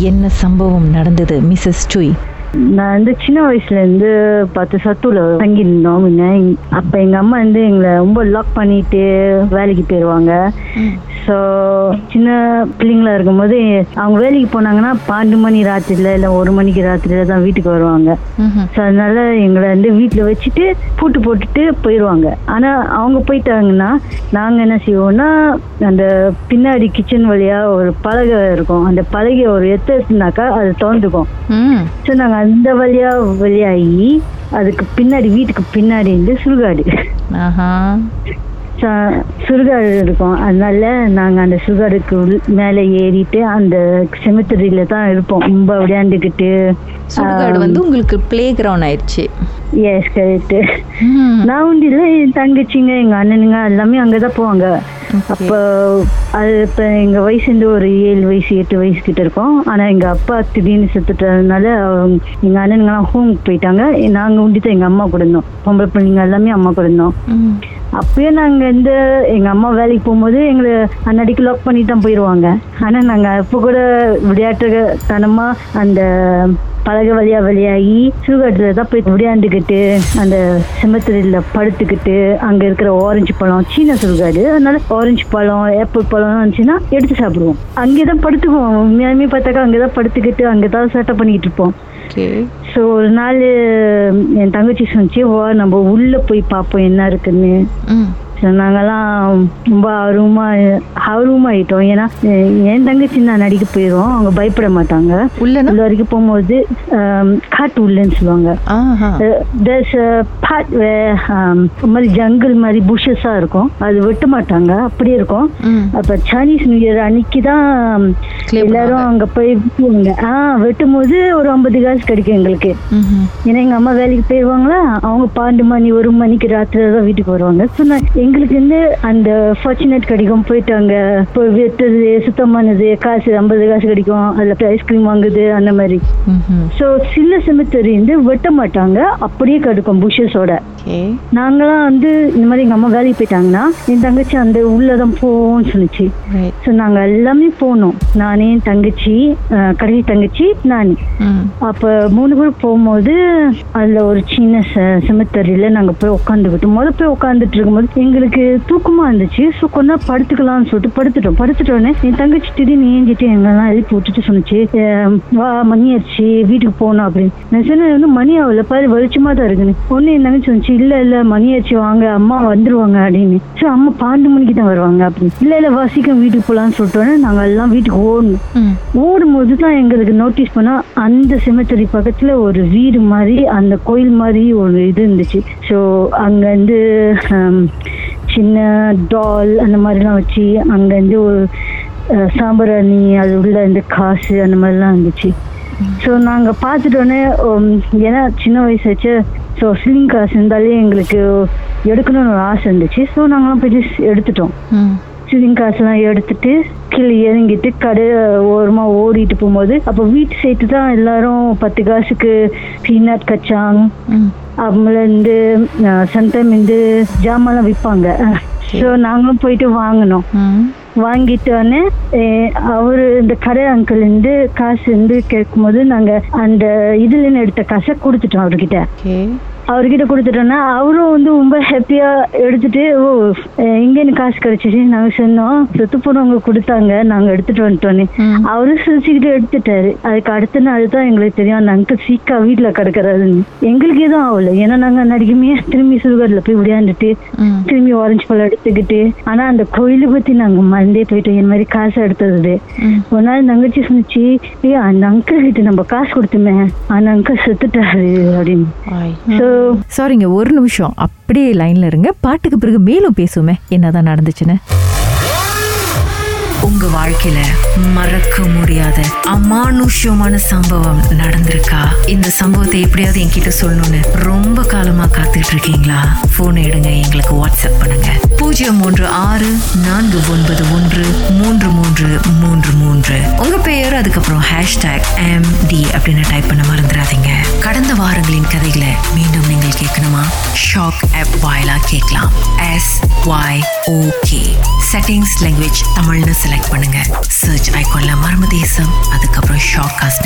என்ன சம்பவம் நடந்தது மிஸ்ஸஸ் சுய் நான் வந்து சின்ன வயசுல இருந்து பத்து சத்துல தங்கியிருந்தோம். முன்ன அப்ப எங்க அம்மா வந்து எங்களை ரொம்ப லாக் பண்ணிட்டு வேலைக்கு போயிடுவாங்க ஸோ சின்ன பிள்ளைங்களா இருக்கும்போது அவங்க வேலைக்கு போனாங்கன்னா பன்னெண்டு மணி ராத்திரில இல்லை ஒரு மணிக்கு ராத்திரில தான் வீட்டுக்கு வருவாங்க. ஸோ அதனால எங்களை வந்து வீட்டில் வச்சுட்டு பூட்டு போட்டுட்டு போயிடுவாங்க ஆனால் அவங்க போயிட்டாங்கன்னா நாங்கள் என்ன செய்வோம்னா அந்த பின்னாடி கிச்சன் வழியா ஒரு பலகை இருக்கும். அந்த பலகையை ஒரு எத்தினாக்கா அது திறந்துக்கும். ஸோ நாங்கள் அந்த வழியா வெளியாகி அதுக்கு பின்னாடி வீட்டுக்கு பின்னாடி இருந்து சுடுகாடு. சுடுகாடு இருக்கும். அதனால நாங்கள் அந்த சுடுகாடுக்கு மேலே ஏறிட்டு அந்த செமித்தரியில தான் இருப்போம். ரொம்ப விளையாண்டுக்கிட்டு சுடுகாடு வந்து உங்களுக்கு பிளே கிரவுண்ட் ஆயிடுச்சு எஸ் கரெக்டு. நான் உண்டு இல்லை என் தங்கச்சிங்க எங்கள் அண்ணனுங்க எல்லாமே அங்கே தான் போவாங்க அப்போ அது இப்போ எங்கள் வயசு வந்து ஒரு ஏழு வயசு எட்டு வயசு கிட்ட இருக்கும். ஆனால் எங்கள் அப்பா திடீர்னு செத்துட்டதுனால எங்கள் அண்ணனுங்கலாம் ஹோமுக்கு போயிட்டாங்க. நாங்கள் உண்டி தான் எங்கள் அம்மா கூட இருந்தோம். பொம்பளை பிள்ளைங்க எல்லாமே அம்மா கூட இருந்தோம். அப்பயே நாங்க வந்து எங்க அம்மா வேலைக்கு போகும்போது எங்களை அன்னடிக்கு லாக் பண்ணி தான் போயிடுவாங்க ஆனா நாங்க அப்போ கூட விளையாட்டு தனமா அந்த பழக வழியா வழியாகி சுடுகாட்டுல தான் போய் விளையாண்டுக்கிட்டு அந்த செமத்திரியில படுத்துக்கிட்டு அங்க இருக்கிற ஆரஞ்சு பழம் சீன சுடுகாடு. அதனால ஆரஞ்சு பழம் ஏப்பிள் பழம் இருந்துச்சுன்னா எடுத்து சாப்பிடுவோம். அங்கேதான் படுத்துக்குவோம். உண்மையாலுமே பார்த்தாக்கா அங்கதான் படுத்துக்கிட்டு அங்கதான் சேட்டை பண்ணிக்கிட்டு இருப்போம். ஸோ ஒரு நாள் என் தங்கச்சி சொன்னிச்சு வா நம்ம உள்ள போய் பார்ப்போம் என்ன இருக்குன்னு. நாங்கெல்லாம் ரொம்ப ஆர்வமா ஆர்வமாயிட்டோம் ஏன்னா என் தங்கச்சி நான் நடிக்க போயிடுவோம் அவங்க பயப்பட மாட்டாங்க. உள்ள வரைக்கும் போகும்போது காட்டு உள்ளன்னு சொல்லுவாங்க. பார்ட் மாதிரி ஜங்கிள் மாதிரி புஷஸா இருக்கும். அது வெட்ட மாட்டாங்க. அப்படியே இருக்கும். அப்ப சைனீஸ் நியூ இயர் அன்னைக்கு தான் Clear எல்லாரும். அங்க போய் வெட்டுவாங்க. ஆ வெட்டும் போது ஒரு ஐம்பது காசு கிடைக்கும் எங்களுக்கு. ஏன்னா எங்க அம்மா வேலைக்கு போயிடுவாங்களா அவங்க பன்னெண்டு மணி ஒரு மணிக்கு ராத்திரி தான் வீட்டுக்கு வருவாங்க. ஸோ நான் எங்களுக்கு வந்து அந்த ஃபார்ச்சுனேட் கிடைக்கும் போயிட்டு அங்க போய் வெட்டுறது சுத்தமானது காசு ஐம்பது காசு கிடைக்கும். அதுல ஐஸ்கிரீம் வாங்குது அந்த மாதிரி. ஸோ சின்ன செமித்தரி வந்து வெட்ட மாட்டாங்க. அப்படியே கிடைக்கும் புஷஸோட நாங்களாம் வந்து இந்த மாதிரி எங்க அம்மா வேலைக்கு போயிட்டாங்கன்னா என் தங்கச்சி அந்த உள்ளதான் போவோம்னு சொன்னுச்சு. ஸோ நாங்க எல்லாமே போனோம். நானே என் தங்கச்சி கடைசி தங்கச்சி நான். அப்ப மூணு பேர் போகும்போது அதுல ஒரு சின்ன செமித்தரியில நாங்க போய் உட்காந்துக்கிட்டோம் முத போய் உட்காந்துட்டு இருக்கும்போது எங்களுக்கு தூக்கமா இருந்துச்சு. ஸோ கொஞ்ச நேரம் படுத்துக்கலாம்னு சொல்லிட்டு படுத்துட்டோம். படுத்துட்டோன்னே என் தங்கச்சி திடீர்னு ஏஞ்சிட்டு எங்கெல்லாம் எழுப்பி விட்டுட்டு சொன்னுச்சு. "அஹ், வா மணி ஆச்சு வீட்டுக்கு போகணும் அப்படின்னு. நான் சொன்னேன் வந்து மணி ஆகல பாரு வெளிச்சமா தான் இருக்குன்னு. ஒண்ணு என் தங்கச்சி சொன்னிச்சு இல்ல இல்ல மணி ஆச்சு வாங்க அம்மா வந்துருவாங்க அப்படின்னு. ஸோ அம்மா பன்னெண்டு மணிக்கு தான் வருவாங்க அப்படின்னு. இல்ல இல்ல வா சீக்கிரம் வீட்டுக்கு போகலான்னு சொல்லிட்டோன்னே நாங்க எல்லாம் வீட்டுக்கு ஓடணும். ஓடும்போது தான் எங்களுக்கு நோட்டீஸ் பண்ணா அந்த செமெத்தரி பக்கத்துல ஒரு வீடு மாதிரி அந்த கோயில் மாதிரி ஒரு இது இருந்துச்சு. ஸோ அங்க வந்து சின்ன டால் அந்த மாதிரிலாம் வச்சு அங்க இருந்து ஒரு சாம்பிராணி அது உள்ள இந்த காசு அந்த மாதிரிலாம் இருந்துச்சு. ஸோ நாங்க பார்த்துட்டோன்னே ஏன்னா சின்ன வயசு வச்சு ஸோ ஸ்லிங் காசு இருந்தாலே எங்களுக்கு எடுக்கணும்னு ஒரு ஆசை இருந்துச்சு. ஸோ நாங்களாம் போயிட்டு எடுத்துட்டோம். ம். சிலிங் காசுலாம் எடுத்துட்டு கீழே இறங்கிட்டு கடை ஓரமா ஓடிட்டு போகும்போது அப்போ வீட்டு சைட்டு தான் எல்லாரும் பத்து காசுக்கு பீனட் கச்சாங் இருந்து சம்டைம் வந்து ஜாமான்லாம் விற்பாங்க ஸோ நாங்களும் போயிட்டு வாங்கினோம். வாங்கிட்டு வாங்கிட்டோன்னே அவரு இந்த கடை அங்கிள் இருந்து காசு வந்து கேட்கும்போது நாங்க அந்த இதுல எடுத்த காசை கொடுத்துட்டோம் அவர்கிட்ட. அவர்கிட்ட கொடுத்துட்டோம்னா அவரும் வந்து ரொம்ப ஹாப்பியா எடுத்துட்டு ஓ அஹ் இங்க எனக்கு காசு கிடைச்சிச்சு நாங்க சொன்னோம். செத்து போனவங்க கொடுத்தாங்க நாங்க எடுத்துட்டு வந்துட்டோன்னு. அவரும் சிரிச்சுக்கிட்டு எடுத்துட்டாரு. அதுக்கு அடுத்த நாள் தான் எங்களுக்கு தெரியும் அந்த அங்கிள் சீக்கா வீட்டுல கிடக்குறாருன்னு. எங்களுக்கு எதுவும் ஆகல. ஏன்னா நாங்க நடிக்குமே திரும்பி சுடுகாடுல போய் விளையாண்டுட்டு திரும்பி ஆரஞ்சு பழம் எடுத்துக்கிட்டு. ஆனா அந்த கோயிலை பத்தி நாங்க மறந்தே போயிட்டோம். இந்த மாதிரி காசு எடுத்தது ஒரு நாள் தங்கச்சி சொன்னிச்சு ஏ அந்த அங்கிள் கிட்ட நம்ம காசு கொடுத்துமே. அந்த அங்கிள் செத்துட்டாரு அப்படின்னு. சாரிங்க ஒரு நிமிஷம். அப்படியே லைன்ல இருங்க. பாட்டுக்கு பிறகு மேலும் பேசுவோமே. என்னதான் நடந்துச்சுன்னு. உங்க வாழ்க்கையில மறக்க முடியாத அமானுஷ்யமான சம்பவம் நடந்திருக்கா? இந்த சம்பவத்தை எப்படியாவது என்கிட்ட சொல்லணும்னு ரொம்ப காலமா காத்துட்டு இருக்கீங்களா? போன் எடுங்க. எங்களுக்கு வாட்ஸ்அப் பண்ணுங்க. பூஜ்ஜியம் மூன்று ஆறு நான்கு ஒன்பது ஒன்று மூன்று மூன்று மூன்று மூன்று. உங்க பெயர் அதுக்கப்புறம் ஹேஷ்டாக் எம் டி அப்படின்னு டைப் பண்ண மறந்துடாதீங்க. வாரங்களின் கதைகளை மீண்டும் நீங்கள் கேட்கணுமா? ஷாக் ஆப் வாயிலா கேட்கலாம். S Y okay settings language தமிழ்னு செலக்ட் பண்ணுங்க. சர்ச் ஐக்கோன்ல மர்ம தேசம் அதுக்கப்புறம் ஷாக் காஸ்ட்